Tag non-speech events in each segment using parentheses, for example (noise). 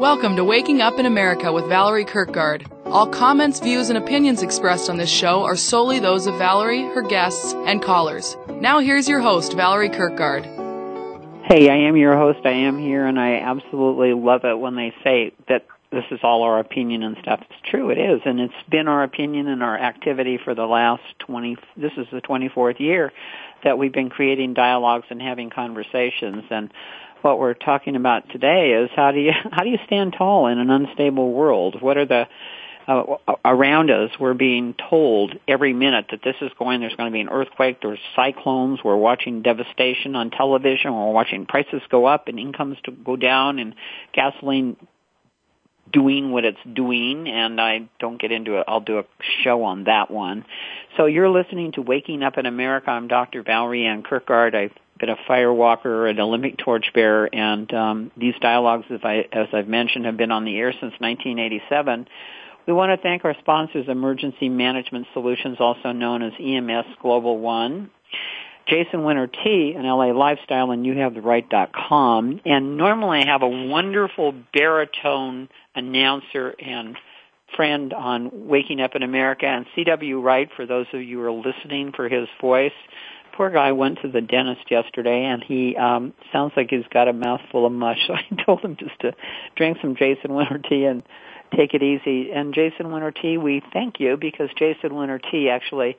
Welcome to Waking Up in America with Valerie Kirkgaard. All comments, views, and opinions expressed on this show are solely those of Valerie, her guests, and callers. Now here's your host, Valerie Kirkgaard. Hey, I am your host. I am here, and I absolutely love it when they say that this is all our opinion and stuff. It's true, it is, and it's been our opinion and our activity for the last 20, this is the 24th year that we've been creating dialogues and having conversations. And what we're talking about today is how do you, (laughs) how do you stand tall in an unstable world? What are the, uh, around us, we're being told every minute that this is going, there's going to be an earthquake, there's cyclones, we're watching devastation on television, we're watching prices go up and incomes to go down and gasoline doing what it's doing and I don't get into it. I'll do a show on that one. So you're listening to Waking Up in America. I'm Dr. Valerie Ann Kirkgaard. I've been a firewalker, an Olympic torchbearer, and um, these dialogues, as, I, as I've mentioned, have been on the air since 1987 we want to thank our sponsors, Emergency Management Solutions, also known as EMS Global One, Jason Winter Tea and LA Lifestyle and youhavethe And normally I have a wonderful baritone announcer and friend on Waking Up in America and CW Wright for those of you who are listening for his voice. Poor guy went to the dentist yesterday and he um sounds like he's got a mouthful of mush. So (laughs) I told him just to drink some Jason Winter tea and take it easy. And Jason Winter Tea, we thank you because Jason Winter Tea actually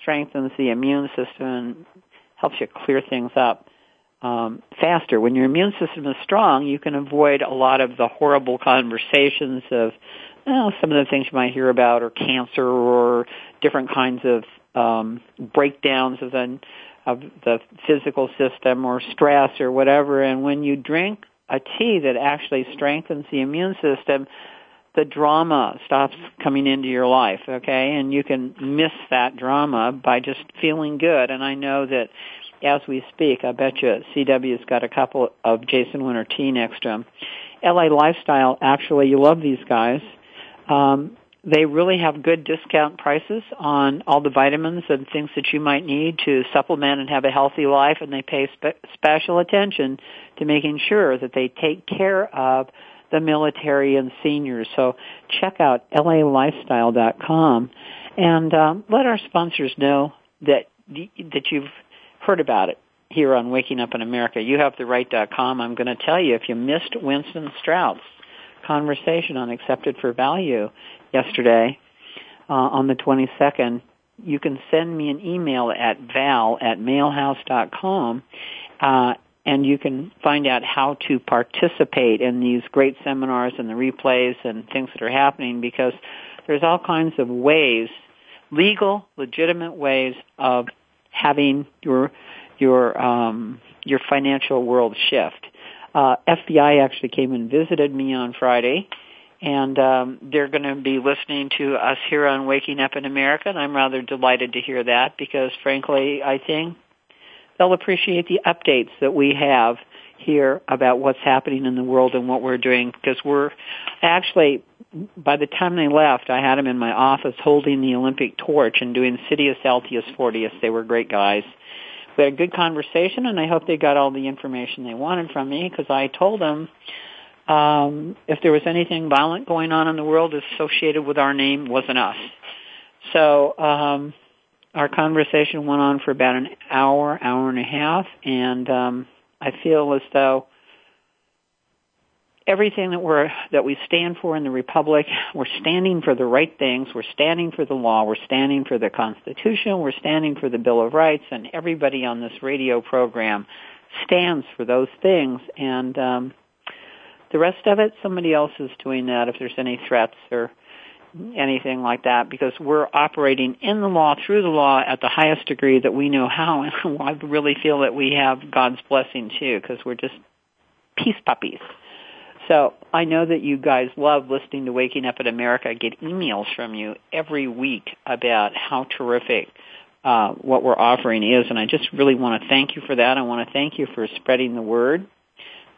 strengthens the immune system and helps you clear things up um, faster. When your immune system is strong, you can avoid a lot of the horrible conversations of well, some of the things you might hear about, or cancer, or different kinds of um, breakdowns of the of the physical system, or stress, or whatever. And when you drink a tea that actually strengthens the immune system, the drama stops coming into your life, okay? And you can miss that drama by just feeling good. And I know that as we speak, I bet you CW's got a couple of Jason Winter tea next to him. LA Lifestyle, actually, you love these guys. Um, they really have good discount prices on all the vitamins and things that you might need to supplement and have a healthy life, and they pay spe- special attention to making sure that they take care of the military and seniors. So check out lalifestyle.com and um, let our sponsors know that that you've heard about it here on Waking Up in America. You have the right.com. I'm going to tell you if you missed Winston Straut's conversation on accepted for value yesterday uh, on the 22nd, you can send me an email at val at mailhouse.com uh, and you can find out how to participate in these great seminars and the replays and things that are happening because there's all kinds of ways, legal, legitimate ways of having your your um, your financial world shift. Uh, FBI actually came and visited me on Friday, and um, they're going to be listening to us here on Waking Up in America, and I'm rather delighted to hear that because, frankly, I think they'll appreciate the updates that we have here about what's happening in the world and what we're doing because we're actually by the time they left I had them in my office holding the Olympic torch and doing Citius Altius Fortius they were great guys. We had a good conversation and I hope they got all the information they wanted from me because I told them um, if there was anything violent going on in the world associated with our name wasn't us so um, our conversation went on for about an hour, hour and a half, and um, I feel as though everything that we're that we stand for in the republic, we're standing for the right things, we're standing for the law, we're standing for the Constitution, we're standing for the Bill of Rights, and everybody on this radio program stands for those things. And um, the rest of it, somebody else is doing that. If there's any threats or anything like that because we're operating in the law, through the law, at the highest degree that we know how. (laughs) And I really feel that we have God's blessing too because we're just peace puppies. So I know that you guys love listening to Waking Up in America. I get emails from you every week about how terrific uh, what we're offering is, and I just really want to thank you for that. I want to thank you for spreading the word.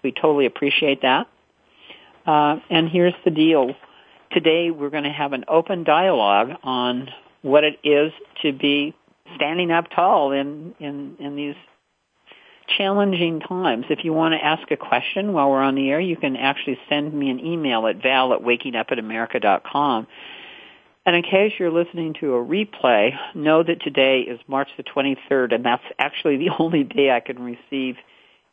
We totally appreciate that. Uh, and here's the deal. Today we're going to have an open dialogue on what it is to be standing up tall in, in, in these challenging times. If you want to ask a question while we're on the air, you can actually send me an email at val at wakingupatamerica.com. And in case you're listening to a replay, know that today is March the 23rd, and that's actually the (laughs) only day I can receive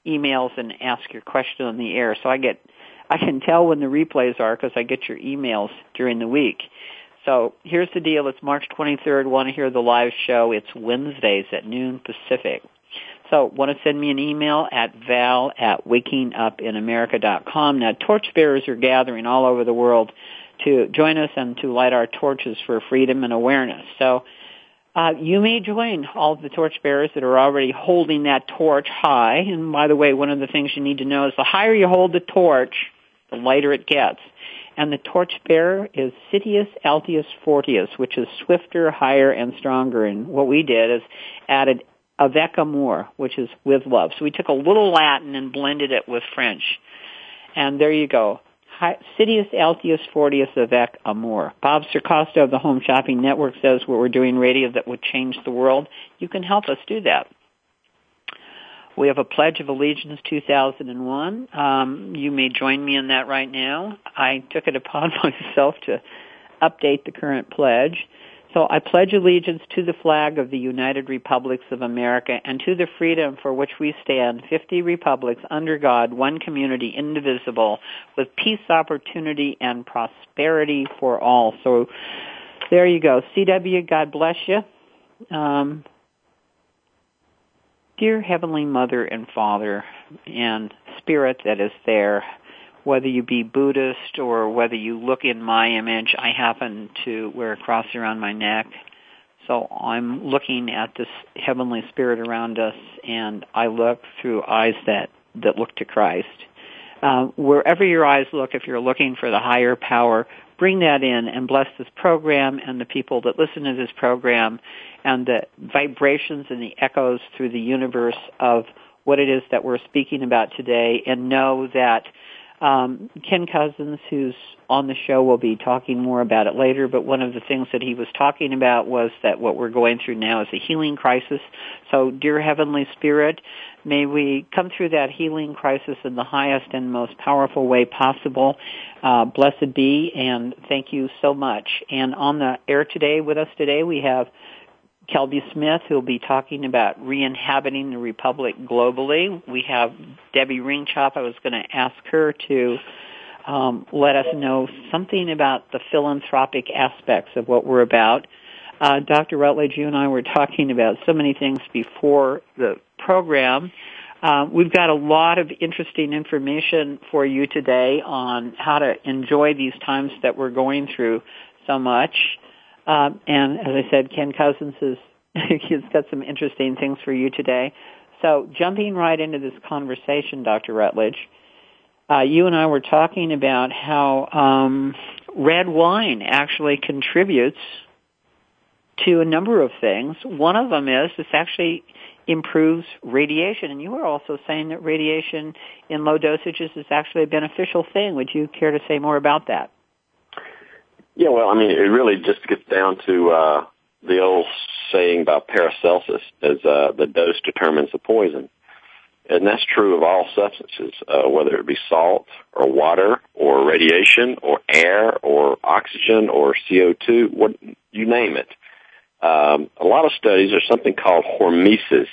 emails and ask your question on the air. So I get, I can tell when the replays are because I get your emails during the week. So here's the deal. It's March 23rd. Want to hear the live show? It's Wednesdays at noon Pacific. So want to send me an email at val at wakingupinamerica.com. Now torchbearers are gathering all over the world to join us and to light our torches for freedom and awareness. So uh, you may join all of the torchbearers that are already holding that torch high. And by the way, one of the things you need to know is the higher you hold the torch, the lighter it gets. And the torchbearer is Citius Altius Fortius, which is swifter, higher, and stronger. And what we did is added avec amour, which is with love. So we took a little Latin and blended it with French. And there you go. Citius Altius Fortius avec Amour. Bob Circosta of the Home Shopping Network says what we're doing radio that would change the world. You can help us do that. We have a Pledge of Allegiance 2001. Um, you may join me in that right now. I took it upon (laughs) myself to update the current pledge. So I pledge allegiance to the flag of the United Republics of America and to the freedom for which we stand, 50 republics under God, one community, indivisible, with peace, opportunity, and prosperity for all. So there you go. CW, God bless you. Um, dear Heavenly Mother and Father and Spirit that is there, whether you be Buddhist or whether you look in my image, I happen to wear a cross around my neck. So I'm looking at this heavenly spirit around us and I look through eyes that, that look to Christ. Uh, wherever your eyes look, if you're looking for the higher power, bring that in and bless this program and the people that listen to this program and the vibrations and the echoes through the universe of what it is that we're speaking about today and know that um, Ken Cousens, who's on the show, will be talking more about it later, but one of the things that he was talking about was that what we're going through now is a healing crisis. So, dear Heavenly Spirit, may we come through that healing crisis in the highest and most powerful way possible. Uh, blessed be, and thank you so much. And on the air today, with us today, we have Kelby Smith, who'll be talking about re-inhabiting the Republic globally. We have Debbie Ringchop. I was going to ask her to um, let us know something about the philanthropic aspects of what we're about. Uh, Dr. Rutledge, you and I were talking about so many things before the program. Uh, we've got a lot of interesting information for you today on how to enjoy these times that we're going through so much. Um, and as I said, Ken Cousens is (laughs) he's got some interesting things for you today. So jumping right into this conversation, Dr. Rutledge, uh, you and I were talking about how um, red wine actually contributes to a number of things. One of them is this actually improves radiation, and you were also saying that radiation in low dosages is actually a beneficial thing. Would you care to say more about that? Yeah, well, I mean, it really just gets down to uh, the old saying about Paracelsus, as uh, the dose determines the poison. And that's true of all substances, uh, whether it be salt or water or radiation or air or oxygen or CO2, what you name it. Um, a lot of studies are something called hormesis,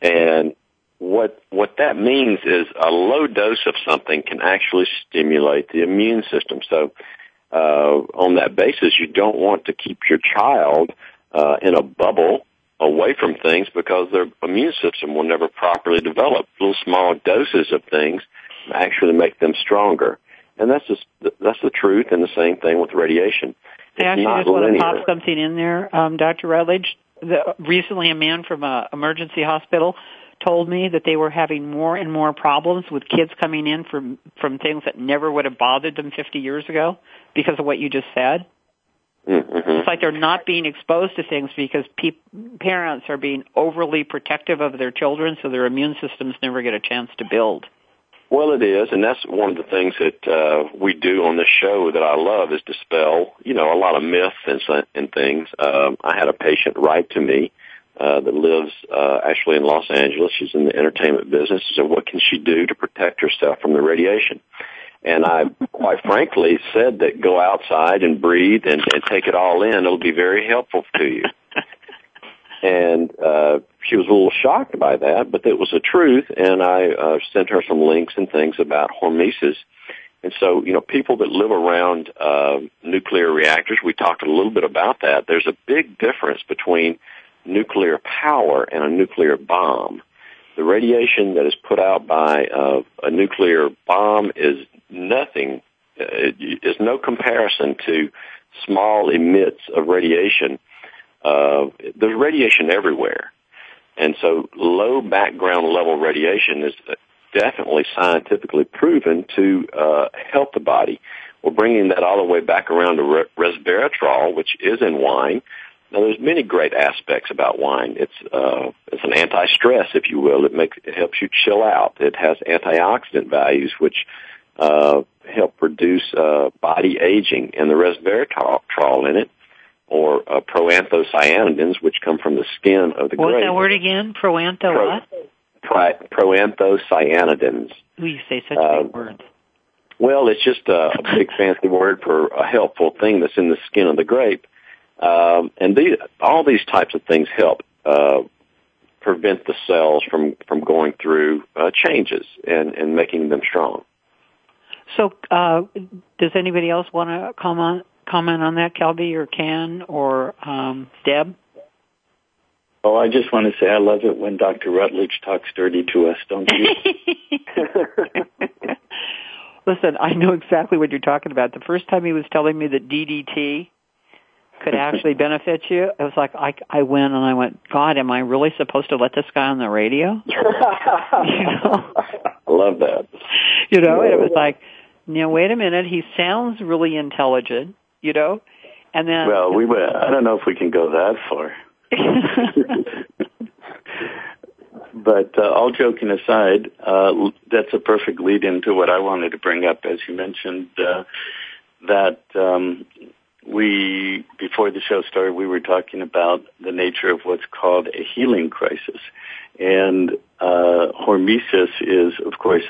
and what what that means is a low dose of something can actually stimulate the immune system. So uh, on that basis, you don't want to keep your child uh, in a bubble away from things because their immune system will never properly develop. Little small doses of things actually make them stronger. And that's just that's the truth, and the same thing with radiation. I actually just want to pop something in there, um, Dr. Rutledge. The, recently, a man from a emergency hospital told me that they were having more and more problems with kids coming in from from things that never would have bothered them 50 years ago because of what you just said. Mm-hmm. It's like they're not being exposed to things because pe- parents are being overly protective of their children, so their immune systems never get a chance to build. Well, it is, and that's one of the things that uh, we do on this show that I love is dispel, you know, a lot of myths and, and things. Um, I had a patient write to me uh, that lives uh, actually in Los Angeles. She's in the entertainment business. So, what can she do to protect herself from the radiation? And I, quite frankly, said that go outside and breathe and, and take it all in. It'll be very helpful to you. And uh, she was a little shocked by that, but it was the truth. And I uh, sent her some links and things about hormesis. And so, you know, people that live around uh, nuclear reactors, we talked a little bit about that. There's a big difference between nuclear power and a nuclear bomb. The radiation that is put out by uh, a nuclear bomb is nothing, uh, is no comparison to small emits of radiation uh, there's radiation everywhere. And so low background level radiation is definitely scientifically proven to uh, help the body. We're bringing that all the way back around to re- resveratrol, which is in wine. Now, there's many great aspects about wine. It's uh, it's an anti-stress, if you will. It makes it helps you chill out. It has antioxidant values, which uh, help reduce uh, body aging, and the resveratrol in it or uh, proanthocyanidins, which come from the skin of the What's grape. What's that word again? Proantho Pro, what? Pri, proanthocyanidins. Ooh, you say such uh, big words. Well, it's just a, a big (laughs) fancy word for a helpful thing that's in the skin of the grape. Um, and these, all these types of things help uh, prevent the cells from, from going through uh, changes and, and making them strong. So, uh, does anybody else want to comment comment on that, Kelby or Ken or um, Deb? Oh, I just want to say I love it when Dr. Rutledge talks dirty to us, don't you? (laughs) (laughs) Listen, I know exactly what you're talking about. The first time he was telling me that DDT could actually (laughs) benefit you, it was like I I went and I went, God, am I really supposed to let this guy on the radio? you know? I love that. You know, and it was like, you know, wait a minute, he sounds really intelligent you know? And then Well, we I don't know if we can go that far. (laughs) but uh, all joking aside, uh, that's a perfect lead into what I wanted to bring up. As you mentioned, uh, that um, we before the show started, we were talking about the nature of what's called a healing crisis, and uh, hormesis is, of course,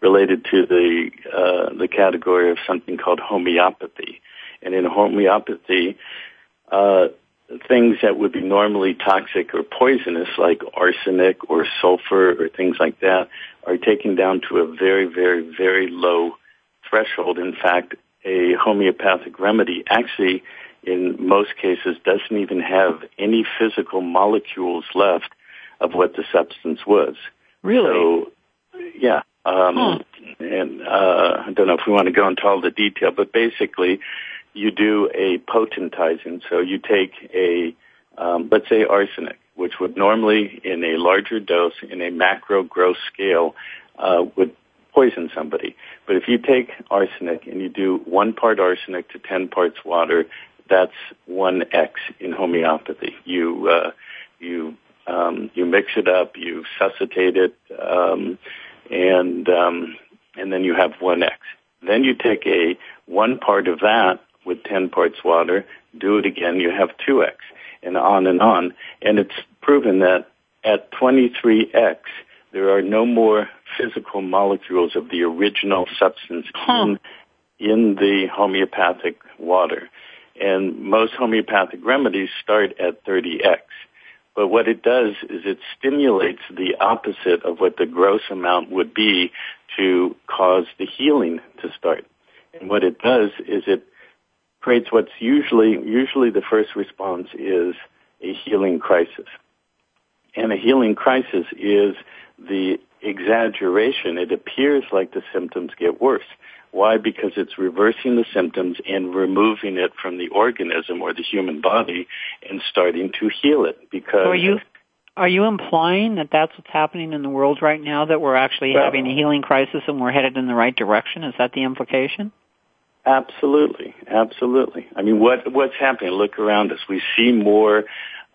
related to the uh, the category of something called homeopathy. And in homeopathy, uh, things that would be normally toxic or poisonous, like arsenic or sulfur or things like that, are taken down to a very, very, very low threshold. In fact, a homeopathic remedy actually, in most cases, doesn't even have any physical molecules left of what the substance was. Really? So, yeah. Um, huh. And uh, I don't know if we want to go into all the detail, but basically, you do a potentizing. So you take a, um, let's say arsenic, which would normally in a larger dose in a macro gross scale uh, would poison somebody. But if you take arsenic and you do one part arsenic to 10 parts water, that's 1x in homeopathy. You, uh, you, um, you mix it up, you suscitate it, um, and, um, and then you have 1x. Then you take a one part of that with 10 parts water, do it again, you have 2x, and on and on. And it's proven that at 23x, there are no more physical molecules of the original substance huh. in, in the homeopathic water. And most homeopathic remedies start at 30x. But what it does is it stimulates the opposite of what the gross amount would be to cause the healing to start. And what it does is it creates what's usually, usually the first response is a healing crisis. And a healing crisis is the exaggeration, it appears like the symptoms get worse. Why? Because it's reversing the symptoms and removing it from the organism or the human body and starting to heal it. Because are you are you implying that that's what's happening in the world right now? That we're actually well, having a healing crisis and we're headed in the right direction? Is that the implication? Absolutely, absolutely. I mean, what what's happening? Look around us. We see more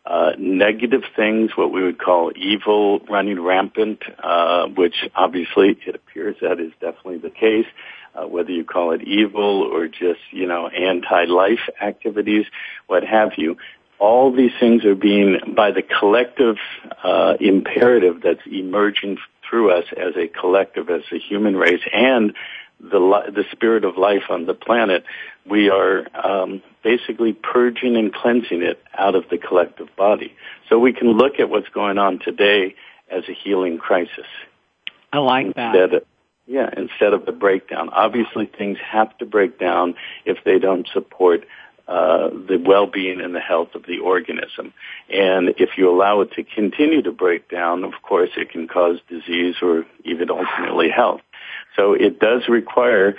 uh, negative things, what we would call evil running rampant, uh, which obviously it appears that is definitely the case. Uh, whether you call it evil or just, you know, anti-life activities, what have you. All these things are being, by the collective uh, imperative that's emerging through us as a collective, as a human race, and the the spirit of life on the planet, we are um, basically purging and cleansing it out of the collective body. So we can look at what's going on today as a healing crisis. I like that. Of, yeah, instead of the breakdown. Obviously, things have to break down if they don't support uh, the well-being and the health of the organism. And if you allow it to continue to break down, of course, it can cause disease or even ultimately health. So it does require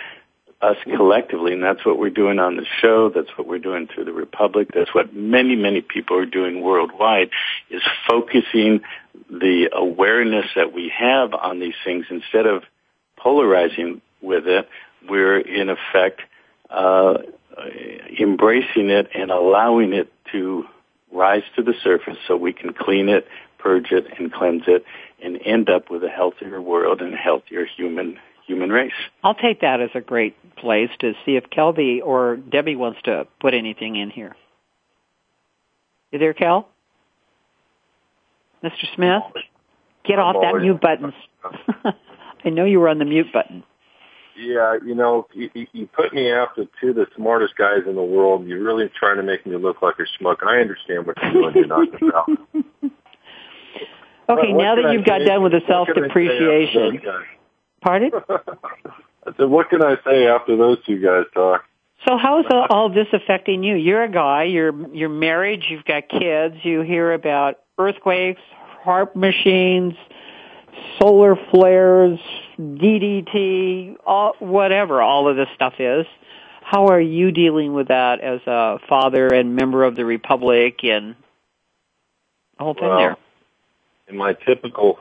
us collectively, and that's what we're doing on the show. That's what we're doing through the Republic. That's what many, many people are doing worldwide is focusing the awareness that we have on these things instead of polarizing with it. We're in effect, uh, Uh, embracing it and allowing it to rise to the surface so we can clean it, purge it, and cleanse it and end up with a healthier world and a healthier human human race. I'll take that as a great place to see if Kelby or Debbie wants to put anything in here. You there, Kel? Mr. Smith? Get off that mute button. (laughs) (laughs) I know you were on the mute button. Yeah, you know, you, you put me after two of the smartest guys in the world. You're really trying to make me look like a schmuck. I understand what you're doing, Dr. Val. Okay, now that you've got done with the self-depreciation. Pardon? (laughs) I said, what can I say after those two guys talk? So how is all this affecting you? You're a guy, you're, you're married, you've got kids, you hear about earthquakes, HAARP machines, solar flares, DDT, all, whatever all of this stuff is. How are you dealing with that as a father and member of the Republic and the whole thing well, there? In my typical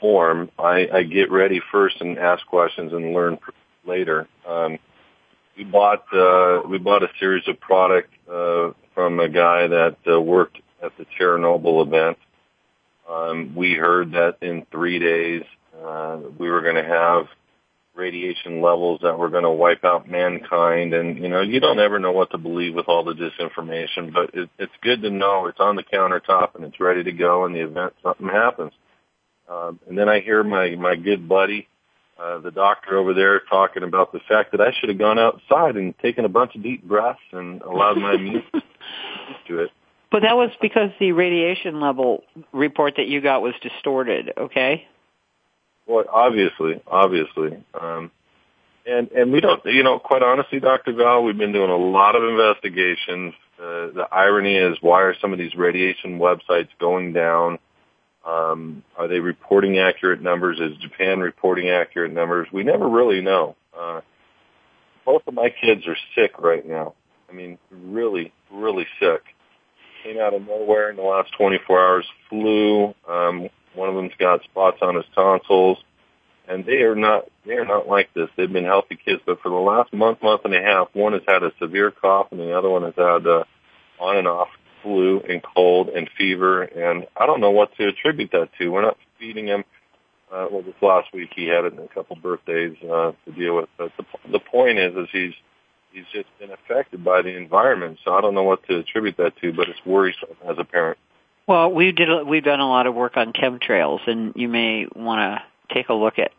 form, I, I get ready first and ask questions and learn later. Um, we bought uh, we bought a series of product uh, from a guy that uh, worked at the Chernobyl event. Um, we heard that in three days uh, we were going to have radiation levels that were going to wipe out mankind. And, you know, you don't ever know what to believe with all the disinformation, but it, it's good to know it's on the countertop and it's ready to go in the event something happens. Um, and then I hear my my good buddy, uh, the doctor over there, talking about the fact that I should have gone outside and taken a bunch of deep breaths and allowed my immune to it. But that was because the radiation level report that you got was distorted. Okay. Well, obviously, obviously. Um, and and we don't, you know, quite honestly, Dr. Val, we've been doing a lot of investigations. Uh, the irony is, why are some of these radiation websites going down? Um, are they reporting accurate numbers? Is Japan reporting accurate numbers? We never really know. Uh, both of my kids are sick right now. I mean, really, really sick. Came out of nowhere in the last 24 hours. Flu. Um, one of them's got spots on his tonsils, and they are not they are not like this. They've been healthy kids, but for the last month, month and a half, one has had a severe cough, and the other one has had uh, on and off flu and cold and fever, and I don't know what to attribute that to. We're not feeding him. Uh, well, this last week he had it in a couple birthdays uh, to deal with. But the, the point is, is he's he's just been affected by the environment. So I don't know what to attribute that to, but it's worrisome as a parent. Well, we did we've done a lot of work on chemtrails, and you may want to take a look at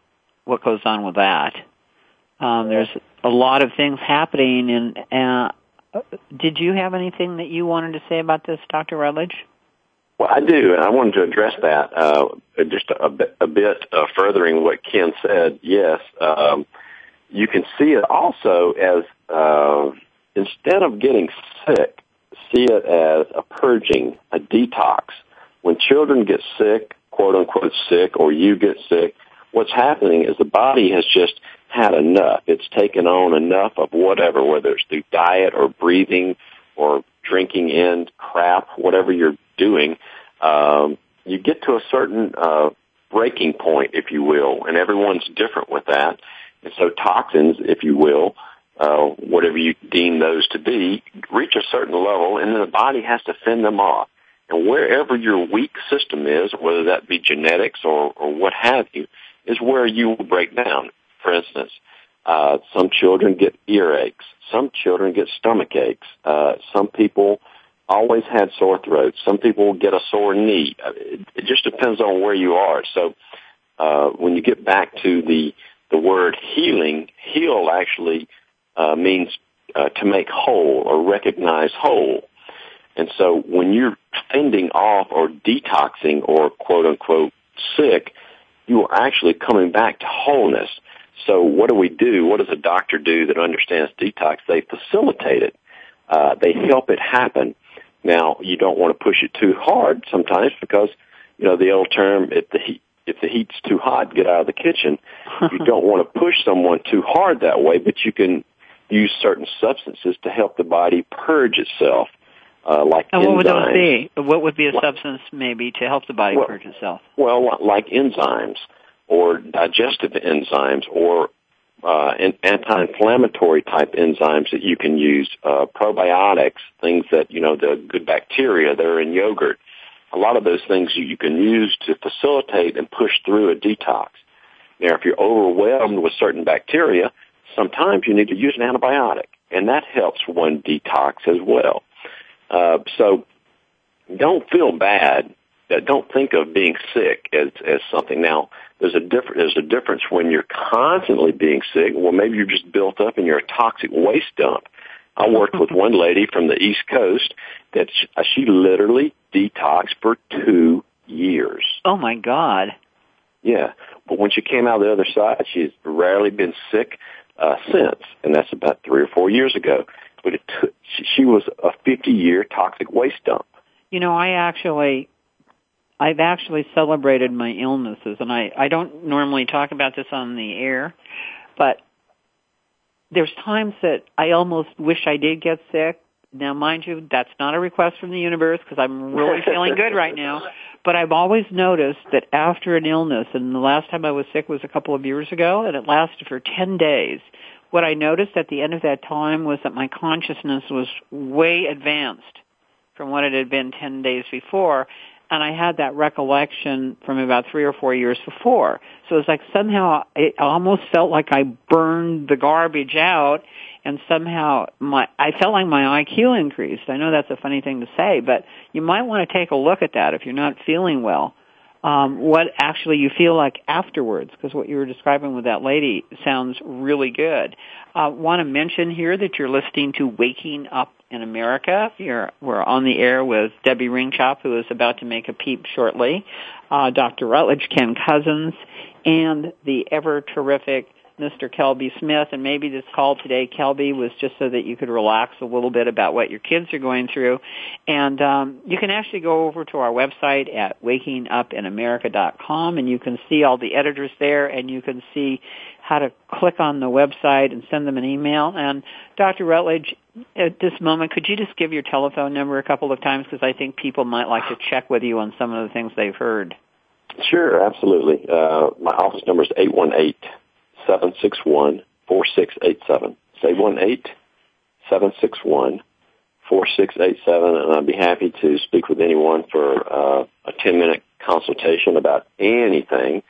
what goes on with that. Um, there's a lot of things happening, and uh, did you have anything that you wanted to say about this, Dr. Rutledge? Well, I do, and I wanted to address that uh, just a, bit, a bit uh, furthering what Ken said. Yes, um, you can see it also as uh, instead of getting sick, see it as a purging, a detox. When children get sick, quote unquote sick, or you get sick, what's happening is the body has just had enough. It's taken on enough of whatever, whether it's through diet or breathing or drinking in crap, whatever you're doing. Um, you get to a certain uh, breaking point, if you will, and everyone's different with that. And so toxins, if you will, uh, whatever you deem those to be, reach a certain level, and then the body has to fend them off. And wherever your weak system is, whether that be genetics or, or what have you, is where you will break down. For instance, uh, some children get earaches. Some children get stomach aches. Uh, some people always had sore throats. Some people get a sore knee. Uh, it, it just depends on where you are. So, uh, when you get back to the, the word healing, heal actually, uh, means, uh, to make whole or recognize whole. And so when you're fending off or detoxing or quote unquote sick, you are actually coming back to wholeness. So what do we do? What does a doctor do that understands detox? They facilitate it. Uh, they help it happen. Now, you don't want to push it too hard sometimes because, you know, the old term, if the heat, if the heat's too hot, get out of the kitchen. (laughs) you don't want to push someone too hard that way, but you can use certain substances to help the body purge itself uh, like and what enzymes. would those be? What would be a substance maybe to help the body well, purge itself? Well, like enzymes or digestive enzymes or uh, anti-inflammatory type enzymes that you can use, uh, probiotics, things that, you know, the good bacteria that are in yogurt. A lot of those things you can use to facilitate and push through a detox. Now, if you're overwhelmed with certain bacteria, sometimes you need to use an antibiotic, and that helps one detox as well. Uh, so don't feel bad. Uh, don't think of being sick as as something. Now, there's a different there's a difference when you're constantly being sick. Well, maybe you're just built up and you're a toxic waste dump. I worked with one lady from the East Coast that she, uh, she literally detoxed for two years. Oh my God! Yeah, but when she came out the other side, she's rarely been sick uh, since, and that's about three or four years ago but it took, she was a 50 year toxic waste dump. You know, I actually, I've actually celebrated my illnesses, and I, I don't normally talk about this on the air, but there's times that I almost wish I did get sick. Now, mind you, that's not a request from the universe because I'm really (laughs) feeling good right now. But I've always noticed that after an illness, and the last time I was sick was a couple of years ago, and it lasted for 10 days, what I noticed at the end of that time was that my consciousness was way advanced from what it had been 10 days before. And I had that recollection from about three or four years before. So it's like somehow it almost felt like I burned the garbage out and somehow my, I felt like my IQ increased. I know that's a funny thing to say, but you might want to take a look at that if you're not feeling well um, what actually you feel like afterwards, because what you were describing with that lady sounds really good. Uh, Want to mention here that you're listening to Waking Up in America. You're, we're on the air with Debbie Ringchop, who is about to make a peep shortly, uh, Dr. Rutledge, Ken Cousens, and the ever terrific Mr. Kelby Smith, and maybe this call today, Kelby, was just so that you could relax a little bit about what your kids are going through. And um, you can actually go over to our website at wakingupinamerica.com, and you can see all the editors there, and you can see how to click on the website and send them an email. And Dr. Rutledge, at this moment, could you just give your telephone number a couple of times because I think people might like to check with you on some of the things they've heard. Sure, absolutely. Uh, my office number is eight one eight seven six one four six eight seven. Say one eight seven six one four six eight seven, and I'd be happy to speak with anyone for uh, a ten minute consultation about anything,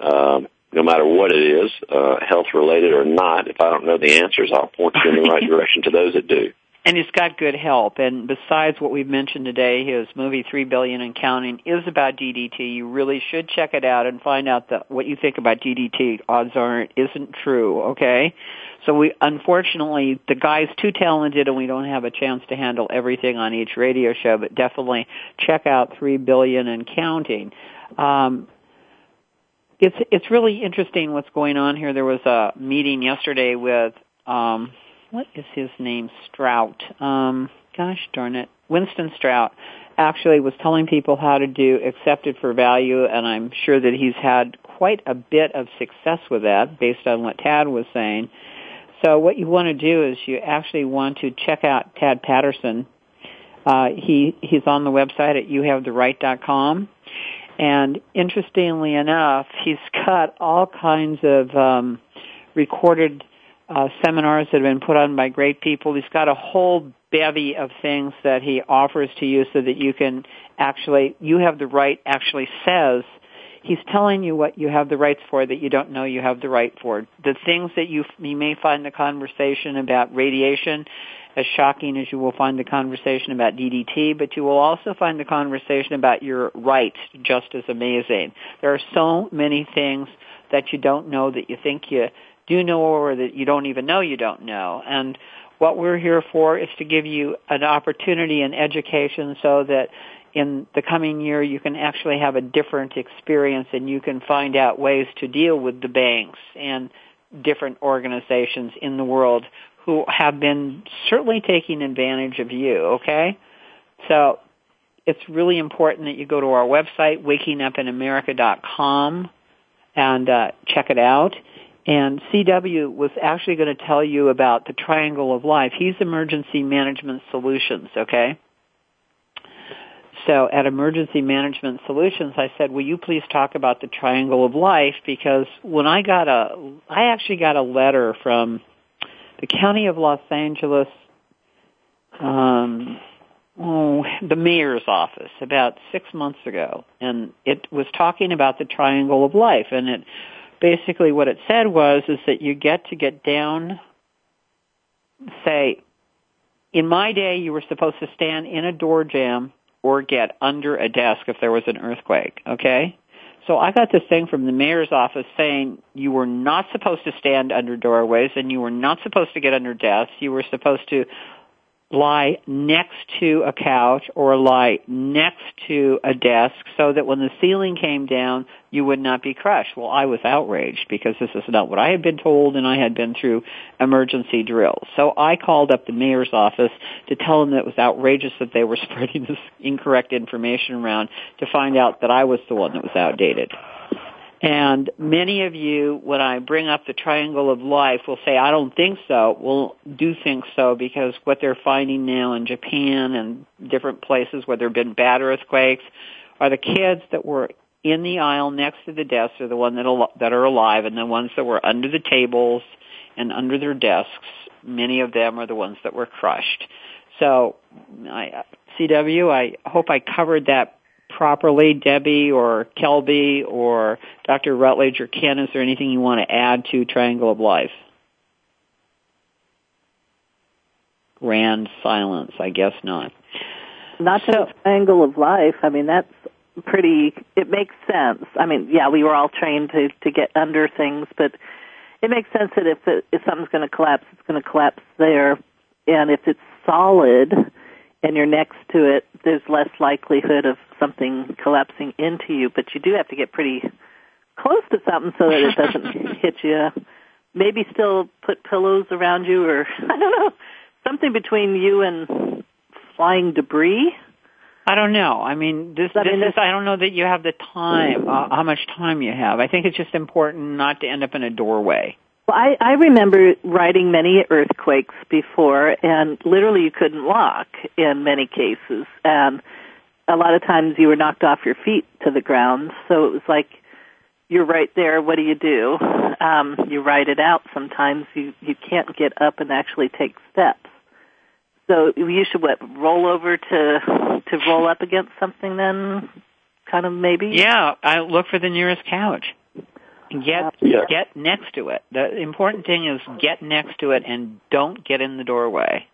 um, no matter what it is, uh, health related or not. If I don't know the answers, I'll point you in the right (laughs) direction to those that do and he's got good help. And besides what we've mentioned today, his movie Three Billion and Counting is about DDT. You really should check it out and find out that what you think about DDT. Odds aren't isn't true. Okay, so we unfortunately the guy's too talented, and we don't have a chance to handle everything on each radio show. But definitely check out Three Billion and Counting. Um, it's it's really interesting what's going on here. There was a meeting yesterday with um, what is his name? Strout. Um, gosh darn it, Winston Strout, actually was telling people how to do accepted for value, and I'm sure that he's had quite a bit of success with that based on what Tad was saying. So what you want to do is you actually want to check out Tad Patterson. Uh, he he's on the website at youhavetheright.com. And interestingly enough, he's got all kinds of um, recorded uh, seminars that have been put on by great people. He's got a whole bevy of things that he offers to you so that you can actually, you have the right actually says, he's telling you what you have the rights for that you don't know you have the right for. The things that you, you may find the conversation about radiation as shocking as you will find the conversation about DDT, but you will also find the conversation about your rights just as amazing. There are so many things that you don't know that you think you do know or that you don't even know you don't know. And what we're here for is to give you an opportunity and education so that in the coming year you can actually have a different experience and you can find out ways to deal with the banks and different organizations in the world who have been certainly taking advantage of you, okay? So it's really important that you go to our website, wakingupinamerica.com, and uh, check it out. And CW was actually going to tell you about the triangle of life. He's emergency management solutions, okay? So at Emergency Management Solutions, I said, will you please talk about the triangle of life? Because when I got a, I actually got a letter from the County of Los Angeles, um, oh, the mayor's office about six months ago, and it was talking about the triangle of life, and it basically what it said was is that you get to get down, say, in my day you were supposed to stand in a door jamb or get under a desk if there was an earthquake, okay? So I got this thing from the mayor's office saying you were not supposed to stand under doorways and you were not supposed to get under desks. You were supposed to lie next to a couch or lie next to a desk so that when the ceiling came down, you would not be crushed. Well, I was outraged because this is not what I had been told and I had been through emergency drills. So I called up the mayor's office to tell them that it was outrageous that they were (laughs) spreading this incorrect information around to find out that I was the one that was outdated. And many of you, when I bring up the triangle of life, will say, I don't think so. Well, do think so because what they're finding now in Japan and different places where there have been bad earthquakes are the kids that were in the aisle next to the desks are the ones that, al- that are alive and the ones that were under the tables and under their desks, many of them are the ones that were crushed. So, I, CW, I hope I covered that properly, Debbie or Kelby or Dr. Rutledge or Ken? Is there anything you want to add to Triangle of Life? Grand silence. I guess not. Not to so, Triangle of Life. I mean, that's pretty. It makes sense. I mean, yeah, we were all trained to to get under things, but it makes sense that if it, if something's going to collapse, it's going to collapse there, and if it's solid and you're next to it, there's less likelihood of something collapsing into you, but you do have to get pretty close to something so that it doesn't (laughs) hit you. Maybe still put pillows around you or, (laughs) I don't know, something between you and flying debris. I don't know. I mean, this, I, mean, this is, I don't know that you have the time, uh, how much time you have. I think it's just important not to end up in a doorway. Well, I, I remember riding many earthquakes before, and literally you couldn't walk in many cases, and a lot of times you were knocked off your feet to the ground. So it was like you're right there. What do you do? Um, you ride it out. Sometimes you you can't get up and actually take steps. So you should what roll over to to roll up against something then, kind of maybe. Yeah, I look for the nearest couch get yeah. get next to it. The important thing is get next to it and don't get in the doorway.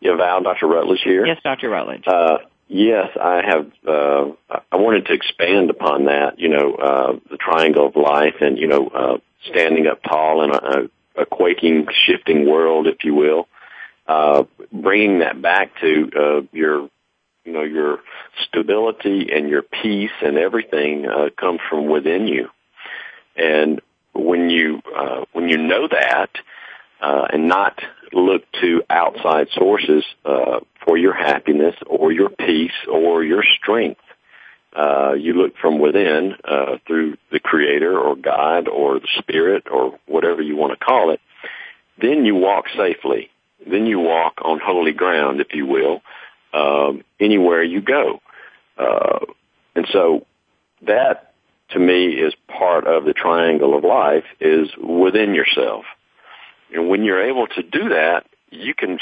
Yeah, Val, Dr. Rutledge here. Yes, Dr. Rutledge. Uh, yes, I have. Uh, I wanted to expand upon that. You know, uh, the triangle of life, and you know, uh, standing up tall in a, a quaking, shifting world, if you will. Uh, bringing that back to uh, your you know your stability and your peace and everything uh, comes from within you and when you uh, when you know that uh, and not look to outside sources uh, for your happiness or your peace or your strength. Uh, you look from within uh, through the Creator or God or the Spirit or whatever you want to call it. Then you walk safely. Then you walk on holy ground, if you will, um, anywhere you go. Uh, and so that, to me, is part of the triangle of life is within yourself. And when you're able to do that, you can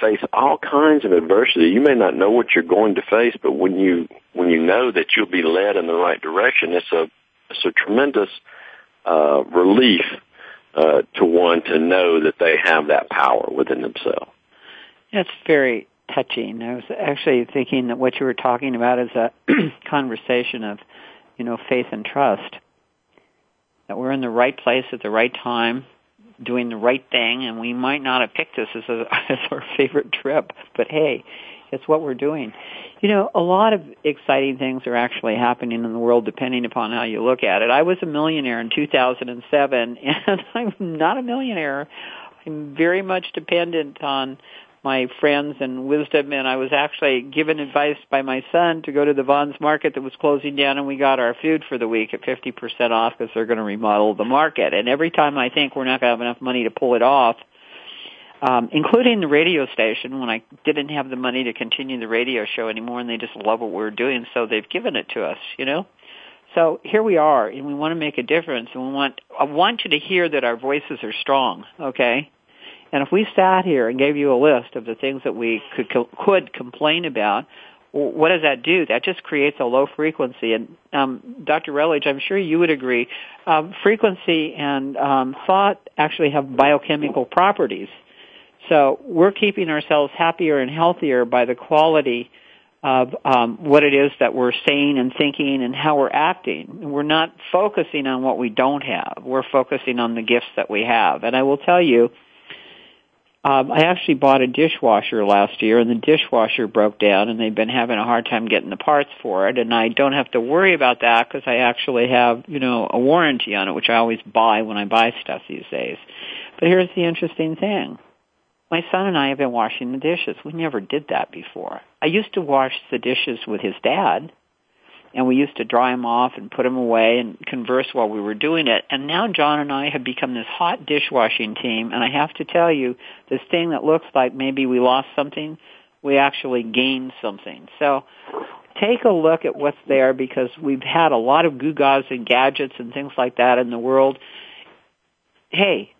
face all kinds of adversity. You may not know what you're going to face, but when you when you know that you'll be led in the right direction, it's a it's a tremendous uh, relief uh, to one to know that they have that power within themselves. That's very touching. I was actually thinking that what you were talking about is a (clears throat) conversation of, you know, faith and trust. That we're in the right place at the right time, doing the right thing, and we might not have picked this as, a, (laughs) as our favorite trip, but hey, it's what we're doing. You know, a lot of exciting things are actually happening in the world depending upon how you look at it. I was a millionaire in 2007, (laughs) and I'm not a millionaire. I'm very much dependent on my friends and wisdom and I was actually given advice by my son to go to the Vons market that was closing down and we got our food for the week at 50% off because they're going to remodel the market. And every time I think we're not going to have enough money to pull it off, um, including the radio station when I didn't have the money to continue the radio show anymore and they just love what we're doing so they've given it to us, you know? So here we are and we want to make a difference and we want, I want you to hear that our voices are strong, okay? And if we sat here and gave you a list of the things that we could could complain about, what does that do? That just creates a low frequency. And um, Dr. Rutledge, I'm sure you would agree. Um, frequency and um, thought actually have biochemical properties. So we're keeping ourselves happier and healthier by the quality of um, what it is that we're saying and thinking and how we're acting. We're not focusing on what we don't have. We're focusing on the gifts that we have. And I will tell you, um, I actually bought a dishwasher last year, and the dishwasher broke down, and they've been having a hard time getting the parts for it. And I don't have to worry about that because I actually have, you know, a warranty on it, which I always buy when I buy stuff these days. But here's the interesting thing: my son and I have been washing the dishes. We never did that before. I used to wash the dishes with his dad, and we used to dry them off and put them away and converse while we were doing it. And now John and I have become this hot dishwashing team, and I have to tell you, this thing that looks like maybe we lost something, we actually gained something. So take a look at what's there because we've had a lot of gewgaws and gadgets and things like that in the world. Hey,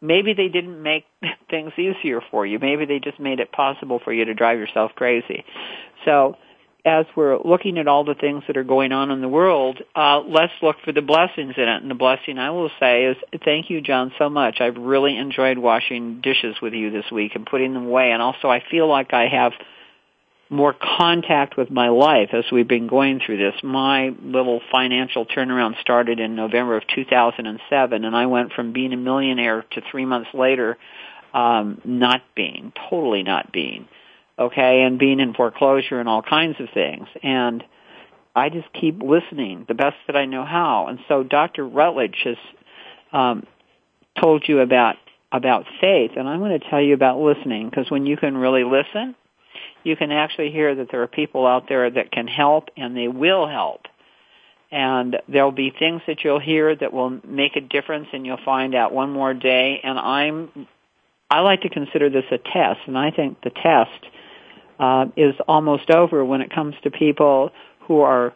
maybe they didn't make (laughs) things easier for you. Maybe they just made it possible for you to drive yourself crazy. So as we're looking at all the things that are going on in the world, uh, let's look for the blessings in it. And the blessing I will say is thank you, John, so much. I've really enjoyed washing dishes with you this week and putting them away. And also I feel like I have more contact with my life as we've been going through this. My little financial turnaround started in November of 2007 and I went from being a millionaire to three months later, um, not being, totally not being okay, and being in foreclosure and all kinds of things. And I just keep listening the best that I know how. And so Dr. Rutledge has um, told you about about faith, and I'm going to tell you about listening because when you can really listen, you can actually hear that there are people out there that can help, and they will help. And there'll be things that you'll hear that will make a difference, and you'll find out one more day. And I'm I like to consider this a test, and I think the test uh, is almost over when it comes to people who are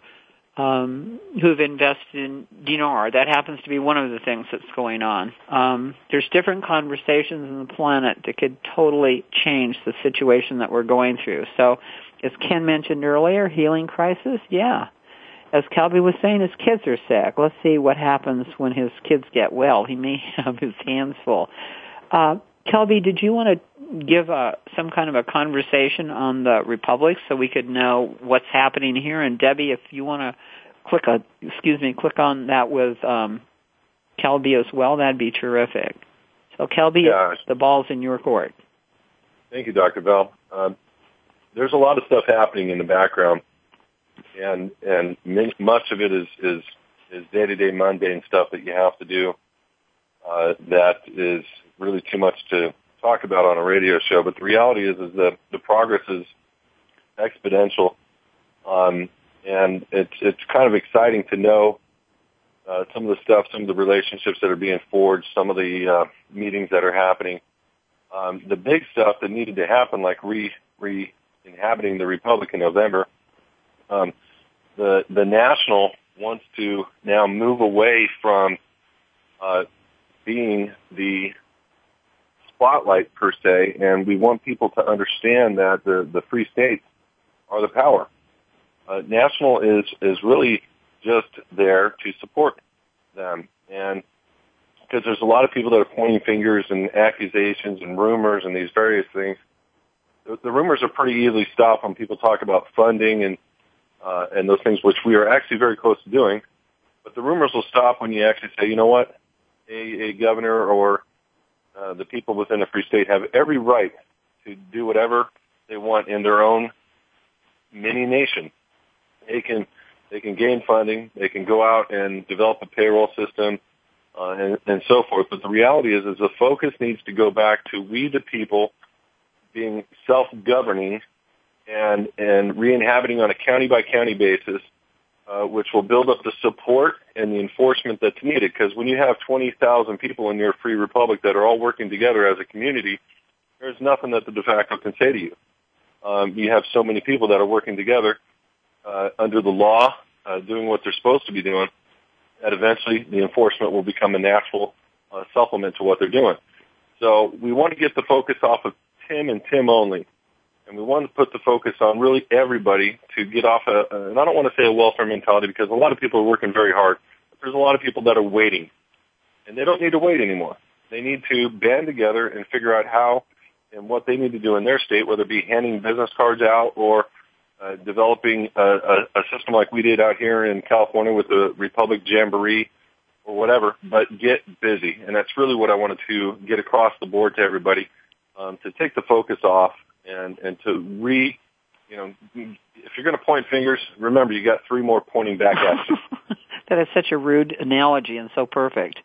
um, who've invested in dinar. That happens to be one of the things that's going on. Um, there's different conversations in the planet that could totally change the situation that we're going through. So, as Ken mentioned earlier, healing crisis, yeah. As Kelby was saying, his kids are sick. Let's see what happens when his kids get well. He may (laughs) have his hands full. Uh, Kelby, did you want to give a, some kind of a conversation on the Republic so we could know what's happening here? And Debbie, if you want to click a, excuse me, click on that with um, Kelby as well, that'd be terrific. So Kelby, yeah. the ball's in your court. Thank you, Dr. Val. Um, there's a lot of stuff happening in the background, and and much of it is is is day to day mundane stuff that you have to do. Uh, that is really too much to talk about on a radio show, but the reality is is that the progress is exponential, um, and it's it's kind of exciting to know uh, some of the stuff, some of the relationships that are being forged, some of the uh, meetings that are happening. Um, the big stuff that needed to happen, like re re inhabiting the Republic in November, um, the the national wants to now move away from uh, being the spotlight per se, and we want people to understand that the the free states are the power. Uh, national is is really just there to support them, and because there's a lot of people that are pointing fingers and accusations and rumors and these various things. The, the rumors are pretty easily stopped when people talk about funding and uh, and those things, which we are actually very close to doing. But the rumors will stop when you actually say, you know what, a, a governor or uh, the people within a free state have every right to do whatever they want in their own mini nation. They can they can gain funding. They can go out and develop a payroll system uh, and, and so forth. But the reality is, is the focus needs to go back to we the people being self-governing and and re-inhabiting on a county by county basis, uh, which will build up the support and the enforcement that's needed. Because when you have 20,000 people in your free republic that are all working together as a community, there's nothing that the de facto can say to you. Um, you have so many people that are working together uh, under the law, uh, doing what they're supposed to be doing, that eventually the enforcement will become a natural uh, supplement to what they're doing. So we want to get the focus off of Tim and Tim only and we want to put the focus on really everybody to get off a, and I don't want to say a welfare mentality because a lot of people are working very hard, but there's a lot of people that are waiting, and they don't need to wait anymore. They need to band together and figure out how and what they need to do in their state, whether it be handing business cards out or uh, developing a, a, a system like we did out here in California with the Republic Jamboree or whatever, but get busy. And that's really what I wanted to get across the board to everybody, um, to take the focus off and and to re, you know, if you're going to point fingers, remember you got three more pointing back at you. (laughs) that is such a rude analogy and so perfect.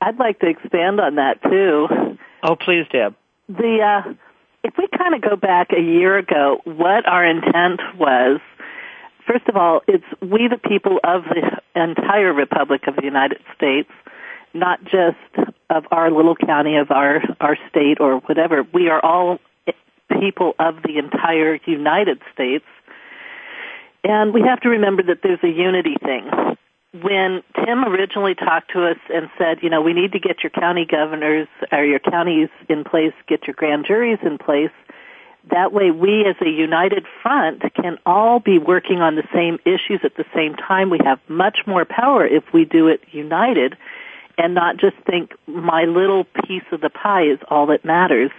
I'd like to expand on that too. Oh, please, Deb. The uh, if we kind of go back a year ago, what our intent was. First of all, it's we the people of the entire Republic of the United States not just of our little county, of our, our state or whatever. We are all people of the entire United States. And we have to remember that there's a unity thing. When Tim originally talked to us and said, you know, we need to get your county governors or your counties in place, get your grand juries in place, that way we as a united front can all be working on the same issues at the same time. We have much more power if we do it united and not just think my little piece of the pie is all that matters.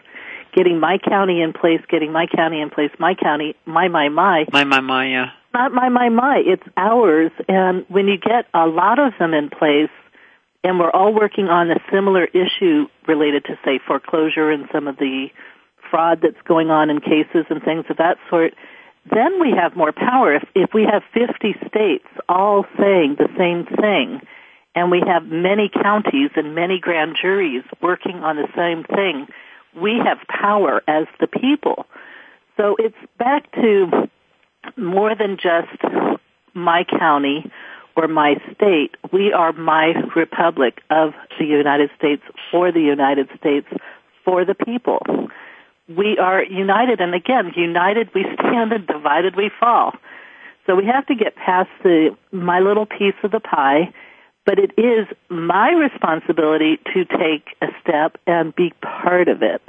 Getting my county in place, getting my county in place, my county, my, my, my. My, my, my, yeah. Not my, my, my. It's ours. And when you get a lot of them in place, and we're all working on a similar issue related to, say, foreclosure and some of the fraud that's going on in cases and things of that sort, then we have more power. If, if we have 50 states all saying the same thing, and we have many counties and many grand juries working on the same thing, we have power as the people. So it's back to more than just my county or my state. We are my republic of the United States for the United States for the people. We are united and again, united we stand and divided we fall. So we have to get past the my little piece of the pie but it is my responsibility to take a step and be part of it.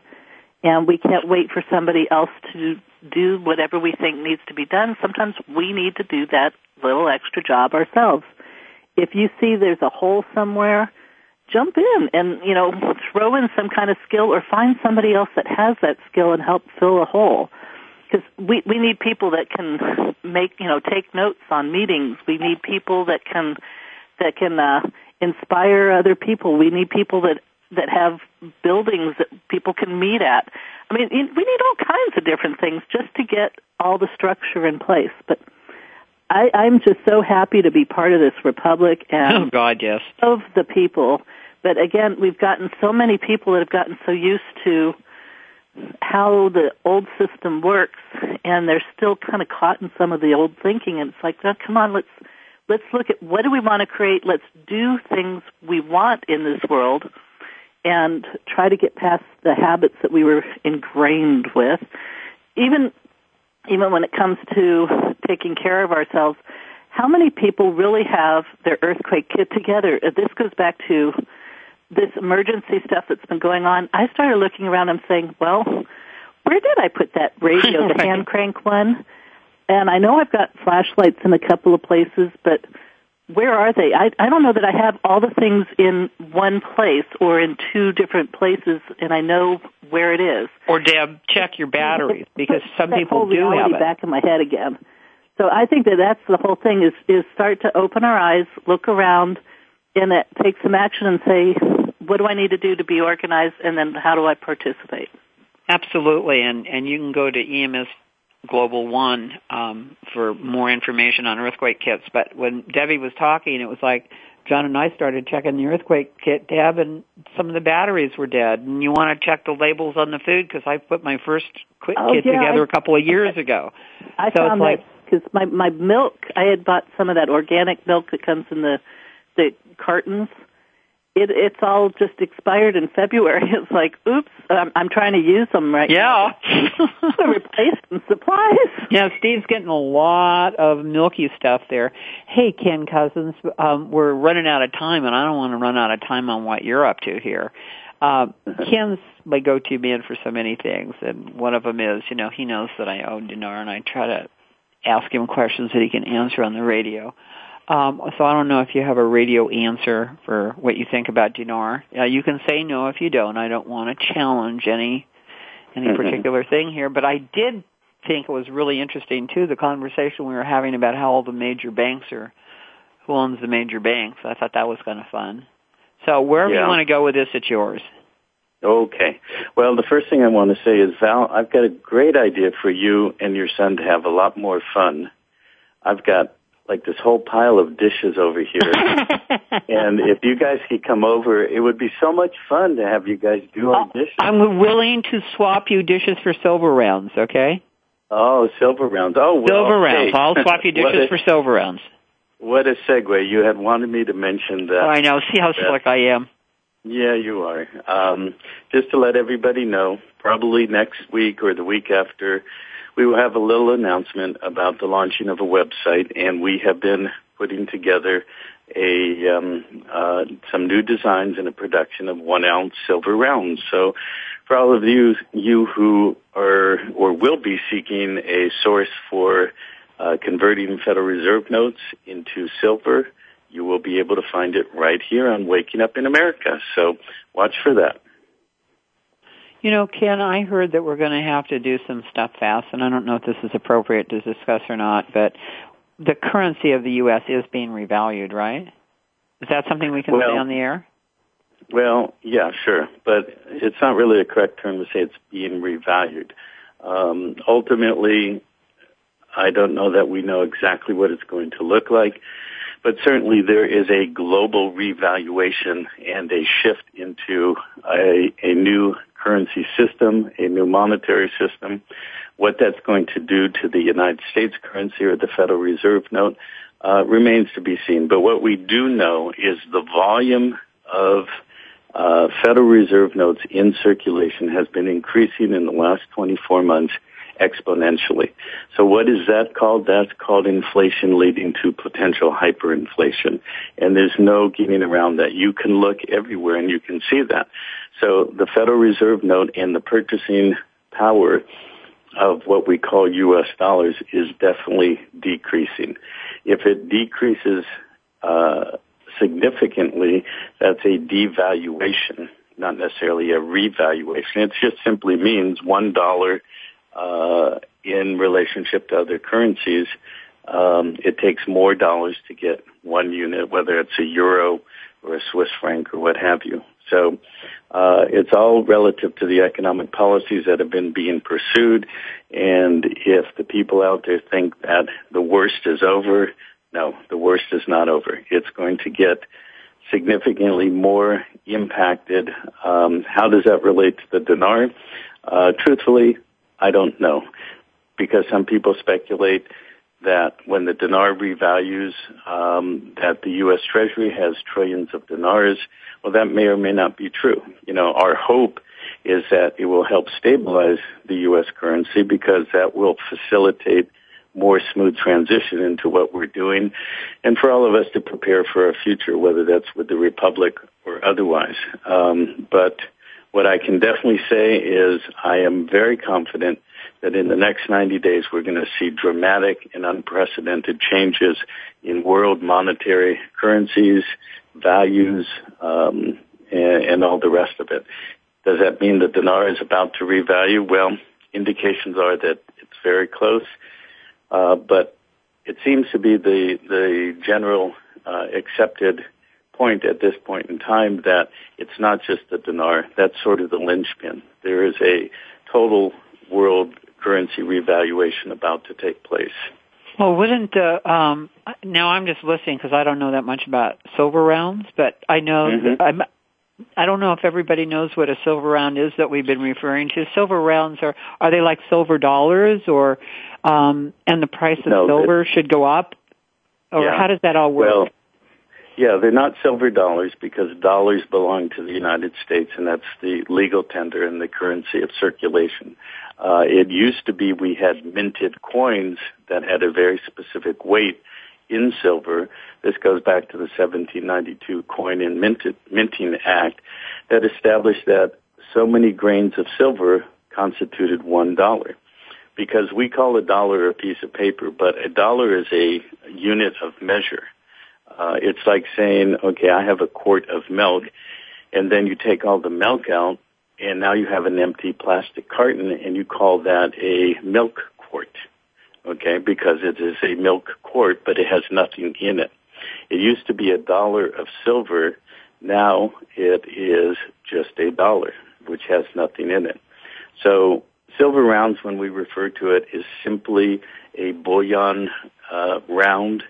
And we can't wait for somebody else to do whatever we think needs to be done. Sometimes we need to do that little extra job ourselves. If you see there's a hole somewhere, jump in and, you know, throw in some kind of skill or find somebody else that has that skill and help fill a hole. Because we, we need people that can make, you know, take notes on meetings. We need people that can that can uh, inspire other people. We need people that that have buildings that people can meet at. I mean, we need all kinds of different things just to get all the structure in place. But I, I'm just so happy to be part of this republic and oh God, yes, of the people But again, we've gotten so many people that have gotten so used to how the old system works and they're still kind of caught in some of the old thinking and it's like, oh, come on, let's let's look at what do we want to create, let's do things we want in this world and try to get past the habits that we were ingrained with. Even even when it comes to taking care of ourselves, how many people really have their earthquake kit together? Uh, this goes back to this emergency stuff that's been going on. I started looking around and saying, well, where did I put that radio, the (laughs) hand crank one? And I know I've got flashlights in a couple of places, but where are they? I, I don't know that I have all the things in one place or in two different places, and I know where it is. Or Deb, check your batteries because some people do have it. Back in my head again. So I think that that's the whole thing is is start to open our eyes, look around, and it, take some action and say, what do I need to do to be organized, and then how do I participate? Absolutely, and and you can go to EMS Global One um, for more information on earthquake kits. But when Debbie was talking, it was like John and I started checking the earthquake kit tab, and some of the batteries were dead. And you want to check the labels on the food because I put my first quick oh, kit yeah, together I, a couple of years ago. I so found it's like, because my my milk, I had bought some of that organic milk that comes in the the cartons it, it's all just expired in February. (laughs) It's like, oops, I'm, I'm trying to use them right yeah. now. Yeah. (laughs) replace some supplies. Yeah, Steve's getting a lot of milky stuff there. Hey, Ken Cousens, um, we're running out of time, and I don't want to run out of time on what you're up to here. Uh, (laughs) Ken's my go-to man for so many things, and one of them is, you know, he knows that I own Dinar, and I try to ask him questions that he can answer on the radio. Um, so I don't know if you have a radio answer for what you think about Dinar. Uh, you can say no if you don't. I don't want to challenge any any mm-hmm. particular thing here, but I did think it was really interesting too the conversation we were having about how all the major banks are who owns the major banks. I thought that was kind of fun. So wherever yeah. you want to go with this, it's yours. Okay. Well, the first thing I want to say is, Val, I've got a great idea for you and your son to have a lot more fun. I've got like this whole pile of dishes over here. (laughs) and if you guys could come over, it would be so much fun to have you guys do our dishes. I'm willing to swap you dishes for silver rounds, okay? Oh, silver rounds. Oh, well, silver rounds. I'll swap (laughs) you dishes a, for silver rounds. What a segue. You had wanted me to mention that. Oh, I know. See how slick I am. Yeah, you are. Um, just to let everybody know, probably next week or the week after, we will have a little announcement about the launching of a website, and we have been putting together a um, uh, some new designs and a production of one ounce silver rounds. So, for all of you you who are or will be seeking a source for uh, converting Federal Reserve notes into silver, you will be able to find it right here on Waking Up in America. So, watch for that. You know, Ken, I heard that we're going to have to do some stuff fast, and I don't know if this is appropriate to discuss or not, but the currency of the U.S. is being revalued, right? Is that something we can well, say on the air? Well, yeah, sure, but it's not really a correct term to say it's being revalued. Um, ultimately, I don't know that we know exactly what it's going to look like, but certainly there is a global revaluation and a shift into a, a new currency system, a new monetary system. What that's going to do to the United States currency or the Federal Reserve note uh, remains to be seen. But what we do know is the volume of uh, Federal Reserve notes in circulation has been increasing in the last 24 months exponentially. So what is that called? That's called inflation leading to potential hyperinflation. And there's no getting around that. You can look everywhere and you can see that. So the Federal Reserve note and the purchasing power of what we call U.S. dollars is definitely decreasing. If it decreases uh, significantly, that's a devaluation, not necessarily a revaluation. It just simply means one dollar uh, in relationship to other currencies. Um, it takes more dollars to get one unit, whether it's a euro or a Swiss franc or what have you. So uh, it's all relative to the economic policies that have been being pursued. And if the people out there think that the worst is over, no, the worst is not over. It's going to get significantly more impacted. Um, how does that relate to the dinar? Uh, truthfully, I don't know, because some people speculate that when the dinar revalues, um, that the U.S. Treasury has trillions of dinars. Well, that may or may not be true. You know, our hope is that it will help stabilize the U.S. currency because that will facilitate more smooth transition into what we're doing and for all of us to prepare for our future, whether that's with the Republic or otherwise. Um, but what I can definitely say is I am very confident that in the next 90 days we're going to see dramatic and unprecedented changes in world monetary currencies, values, um, and, and all the rest of it. Does that mean that the dinar is about to revalue? Well, indications are that it's very close. Uh, but it seems to be the the general uh, accepted point at this point in time that it's not just the dinar. That's sort of the linchpin. There is a total world currency revaluation about to take place. Well, wouldn't uh, um, now I'm just listening because I don't know that much about silver rounds, but I know mm-hmm. I'm. I don't know if everybody knows what a silver round is that we've been referring to. Silver rounds are are they like silver dollars or um, and the price of no, silver should go up, or yeah. how does that all work? Well, yeah, they're not silver dollars because dollars belong to the United States, and that's the legal tender and the currency of circulation. Uh, it used to be we had minted coins that had a very specific weight in silver. This goes back to the 1792 Coin and Minted, Minting Act that established that so many grains of silver constituted one dollar because we call a dollar a piece of paper, but a dollar is a unit of measure. Uh, it's like saying, okay, I have a quart of milk, and then you take all the milk out, and now you have an empty plastic carton, and you call that a milk quart. Okay, because it is a milk quart, but it has nothing in it. It used to be a dollar of silver. Now it is just a dollar, which has nothing in it. So Silver rounds, when we refer to it, is simply a bullion uh, round.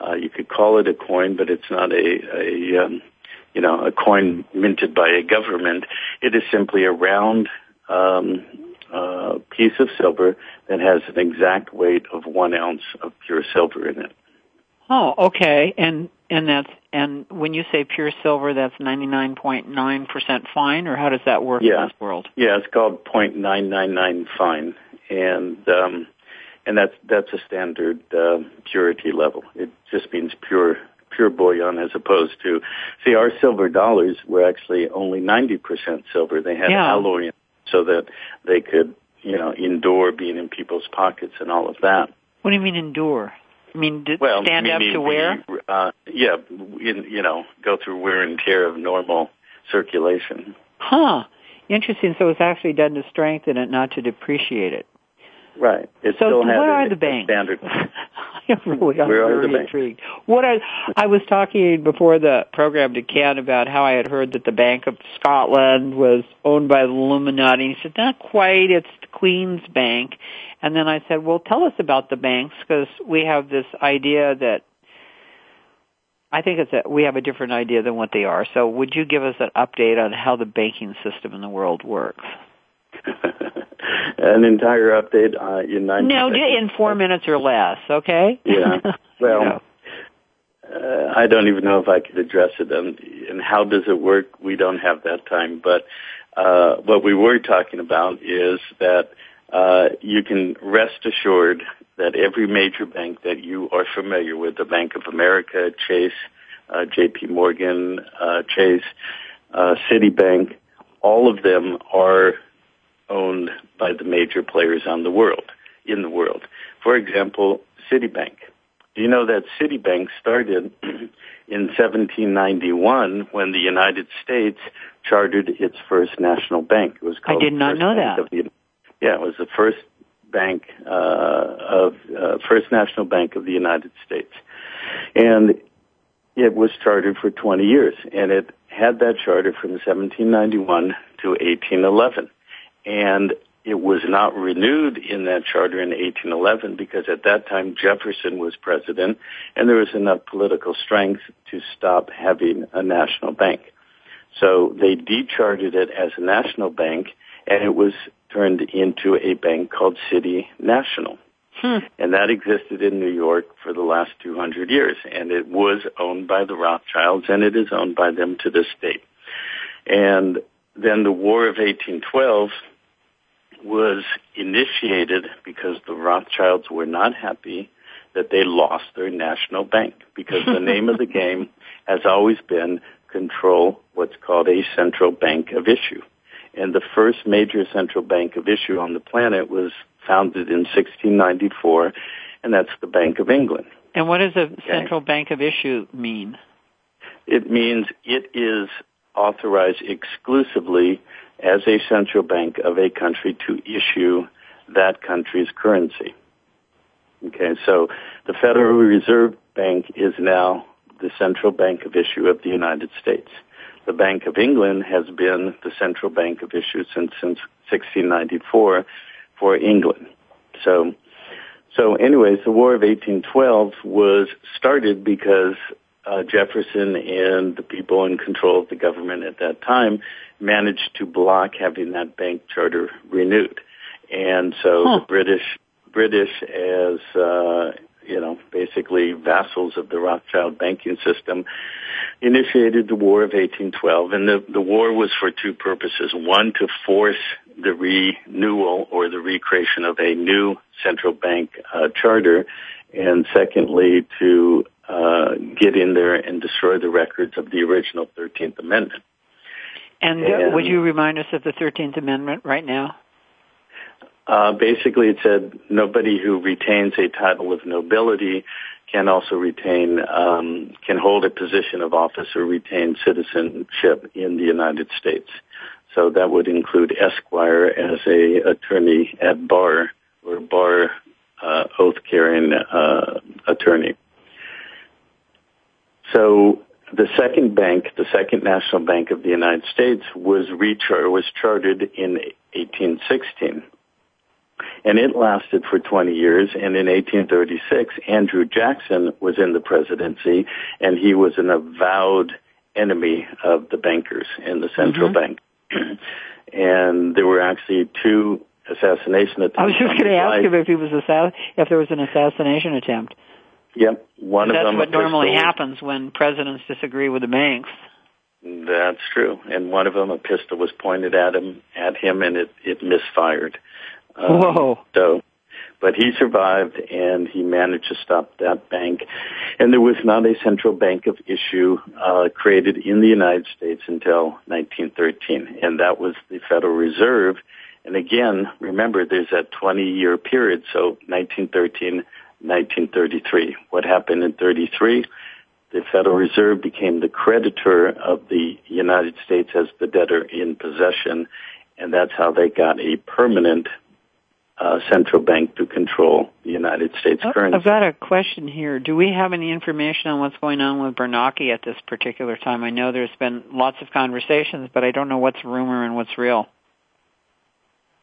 Uh, you could call it a coin, but it's not a, a um, you know a coin minted by a government. It is simply a round um, uh, piece of silver that has an exact weight of one ounce of pure silver in it. Oh, okay. And and that's and when you say pure silver, that's ninety nine point nine percent fine, or how does that work yeah. in this world? Yeah, it's called point nine nine nine fine, and um, and that's that's a standard uh, purity level. It just means pure pure bullion as opposed to see our silver dollars were actually only ninety percent silver. They had yeah. alloy so that they could you know endure being in people's pockets and all of that. What do you mean endure? I mean, did well, stand up to wear? Uh, yeah, in, you know, go through wear and tear of normal circulation. Huh. Interesting. So it's actually done to strengthen it, not to depreciate it. Right. It so still what (laughs) are the banks? Standard. I'm really, I'm very intrigued. What I, I was talking before the program to Ken about how I had heard that the Bank of Scotland was owned by the Illuminati. He said, not quite. It's the Queen's Bank. And then I said, well, tell us about the banks because we have this idea that I think it's a, we have a different idea than what they are. So would you give us an update on how the banking system in the world works? (laughs) An entire update uh, in nine. No, in four minutes or less. Okay. Yeah. (laughs) Well. Uh, I don't even know if I could address it and, and how does it work. We don't have that time, but uh, what we were talking about is that uh, you can rest assured that every major bank that you are familiar with, the Bank of America, Chase, uh, J.P. Morgan, uh, Chase, uh, Citibank, all of them are owned by the major players on the world, in the world. For example, Citibank. Do you know that Citibank started (clears throat) in 1791 when the United States chartered its first national bank? It was called I did not know that. The, yeah, it was the first bank uh, of uh, First National Bank of the United States, and it was chartered for 20 years, and it had that charter from 1791 to 1811. And it was not renewed in that charter in 1811 because at that time Jefferson was president and there was enough political strength to stop having a national bank. So they dechartered it as a national bank and it was turned into a bank called City National. Hmm. And that existed in New York for the last 200 years. And it was owned by the Rothschilds and it is owned by them to this day. And then the War of 1812 was initiated because the Rothschilds were not happy that they lost their national bank because the name of the (laughs) game has always been control what's called a central bank of issue. And the first major central bank of issue on the planet was founded in 1694, and that's the Bank of England. And what does a okay. central bank of issue mean? It means it is authorized exclusively as a central bank of a country to issue that country's currency. Okay, so the Federal Reserve Bank is now the central bank of issue of the United States. The Bank of England has been the central bank of issue since, since 1694 for England. So, so anyways, the War of 1812 was started because uh, Jefferson and the people in control of the government at that time managed to block having that bank charter renewed. And so huh. the British, British as, uh, you know, basically vassals of the Rothschild banking system, initiated the War of 1812. And the, the war was for two purposes. One, to force the renewal or the recreation of a new central bank uh, charter. And secondly, to uh, get in there and destroy the records of the original 13th Amendment. And, uh, and would you remind us of the 13th Amendment right now? Uh, basically, it said nobody who retains a title of nobility can also retain, um, can hold a position of office or retain citizenship in the United States. So that would include Esquire as a attorney at bar or bar uh, oath carrying uh, attorney. So the second bank, the second national bank of the United States, was rechar- was chartered in 1816. And it lasted for 20 years. And in 1836, Andrew Jackson was in the presidency, and he was an avowed enemy of the bankers in the central mm-hmm. bank. (clears throat) and there were actually two assassination attempts. I was just going to ask him if he was assass- if there was an assassination attempt. Yep, one of that's them. That's what normally happens when presidents disagree with the banks. That's true, and one of them, a pistol was pointed at him, at him, and it it misfired. Um, Whoa! So, but he survived, and he managed to stop that bank. And there was not a central bank of issue uh, created in the United States until 1913, and that was the Federal Reserve. And again, remember, there's that 20-year period, so 1913 1933. What happened in 33? The Federal Reserve became the creditor of the United States as the debtor in possession, and that's how they got a permanent uh, central bank to control the United States oh, currency. I've got a question here. Do we have any information on what's going on with Bernanke at this particular time? I know there's been lots of conversations, but I don't know what's rumor and what's real.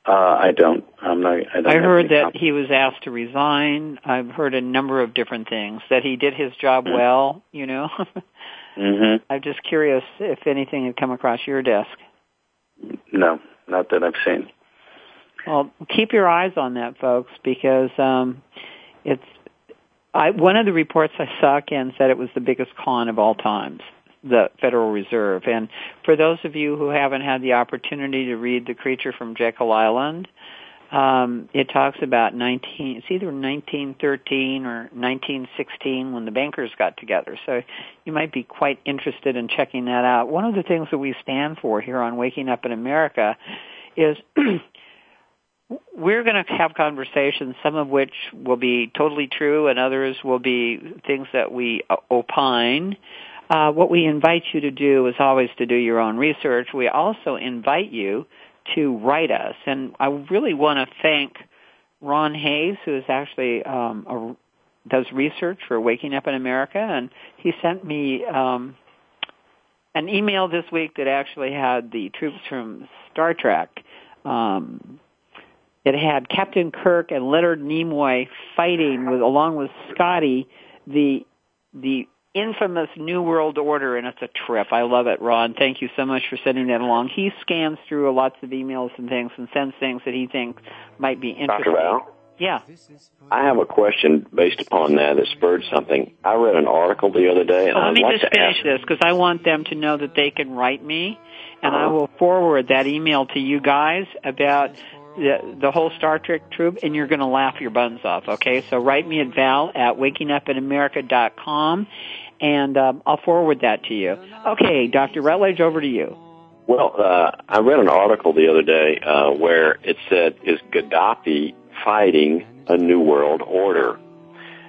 Uh, I don't. I'm not. I, don't I heard that he was asked to resign. I've heard a number of different things. That he did his job mm-hmm. well. You know. (laughs) mm-hmm. I'm just curious if anything had come across your desk. No, not that I've seen. Well, keep your eyes on that, folks, because um, it's. I one of the reports I saw again said it was the biggest con of all times the Federal Reserve. And for those of you who haven't had the opportunity to read The Creature from Jekyll Island, um, it talks about 19, it's either 1913 or 1916 when the bankers got together. So you might be quite interested in checking that out. One of the things that we stand for here on Waking Up in America is (clears throat) we're going to have conversations, some of which will be totally true and others will be things that we opine. Uh, what we invite you to do is always to do your own research. We also invite you to write us, and I really want to thank Ron Hayes, who is actually um, a, does research for Waking Up in America, and he sent me um, an email this week that actually had the troops from Star Trek um, it had Captain Kirk and Leonard Nimoy fighting with, along with Scotty, the the infamous New World Order, and it's a trip. I love it, Ron. Thank you so much for sending that along. He scans through lots of emails and things and sends things that he thinks might be interesting. Dr. Val? Yeah. I have a question based upon that that spurred something. I read an article the other day, and Let I'd me like just finish ask. this because I want them to know that they can write me, and I Uh-huh. will forward that email to you guys about the, the whole Star Trek troop, and you're going to laugh your buns off. Okay, so write me at val at wakingupinamerica.com, and um, I'll forward that to you. Okay, Dr. Rutledge, over to you. Well, uh, I read an article the other day uh, where it said, "Is Gaddafi fighting a new world order?"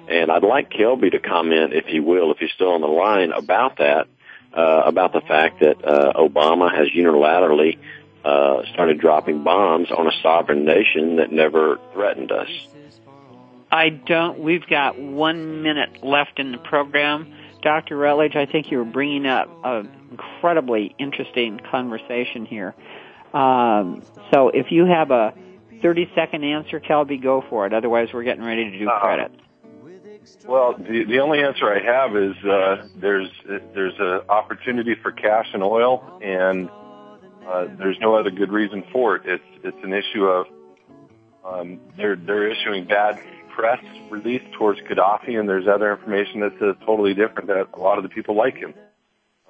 And I'd like Kelby to comment, if he will, if he's still on the line, about that, uh, about the fact that uh, Obama has unilaterally uh, started dropping bombs on a sovereign nation that never threatened us. I don't. We've got one minute left in the program. Dr. Rutledge, I think you were bringing up an incredibly interesting conversation here. Um, so if you have a 30 second answer, Kelby, go for it. Otherwise, we're getting ready to do Uh, credit. Well, the the only answer I have is uh, there's there's an opportunity for cash and oil, and uh, there's no other good reason for it. It's it's an issue of um, they're they're issuing bad press release towards Gaddafi, and there's other information that's uh, totally different that a lot of the people like him.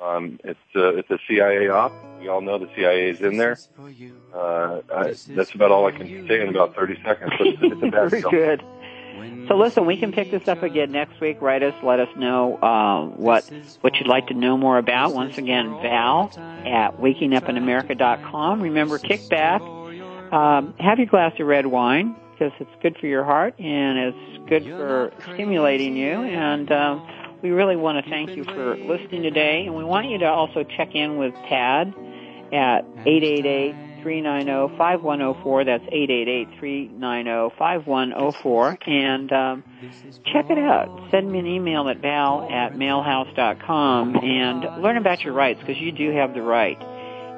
Um, it's uh, it's a CIA op. We all know the CIA is in there. Uh, I, that's about all I can say in about 30 seconds. But it's, it's a bad (laughs) Very deal. good. So listen, we can pick this up again next week. Write us, let us know uh, what what you'd like to know more about. Once again, Val at wakingupinamerica.com. Remember, kick back, um, have your glass of red wine because it's good for your heart and it's good for stimulating you. And um, we really want to thank you for listening today. And we want you to also check in with Tad at 888 390 5104. That's 888 390 5104. And um, check it out. Send me an email at val at mailhouse.com and learn about your rights because you do have the right.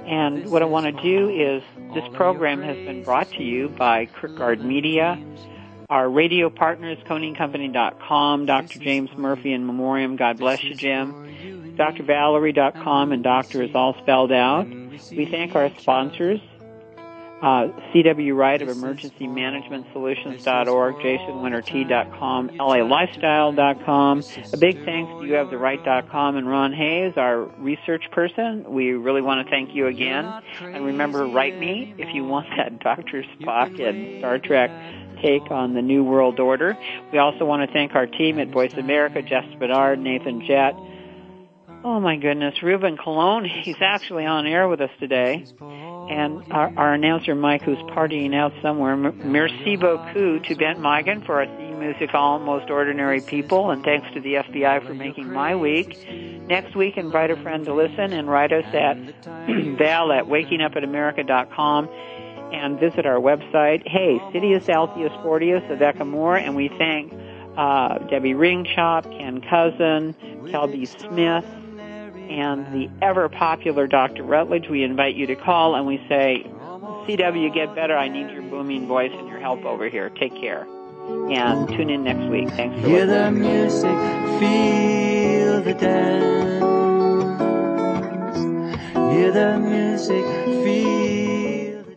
And what I want to do is this program has been brought to you by Kirkgaard Media. Our radio partners, ConingCompany.com, Dr. James Murphy in Memoriam, God bless you, Jim. DrValerie.com and doctor is all spelled out. We thank our sponsors, uh, CW Wright of Emergency Management Solutions.org, JasonWinterTea.com, LALifestyle.com. A big thanks to You Have the Right.com and Ron Hayes, our research person. We really want to thank you again. And remember, write me if you want that Dr. Spock and Star Trek take on the New World Order. We also want to thank our team at Voice America, Jess Bedard, Nathan Jett, Oh my goodness, Ruben Colon, (laughs) he's actually on air with us today. And our, our announcer Mike, who's partying out somewhere. Merci beaucoup to Bent Migan for our theme music, Almost Ordinary People, and thanks to the FBI for making my week. Next week, invite a friend to listen and write us at (clears throat) val at wakingupinamerica.com and visit our website. Hey, Sidious Altheus Fortius of Moore, and we thank uh, Debbie Ringchop, Ken Cousin, Kelby Smith, and the ever popular Dr. Rutledge. We invite you to call and we say, CW, get better. I need your booming voice and your help over here. Take care. And tune in next week. Thanks for Hear the music, feel the dance. Hear the music, feel the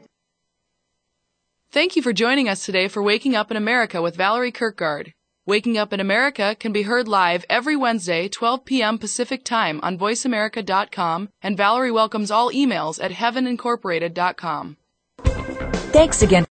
Thank you for joining us today for Waking Up in America with Valerie Kirkgaard. Waking Up in America can be heard live every Wednesday, 12 p.m. Pacific Time on voiceamerica.com, and Valerie welcomes all emails at heavenincorporated.com. Thanks again.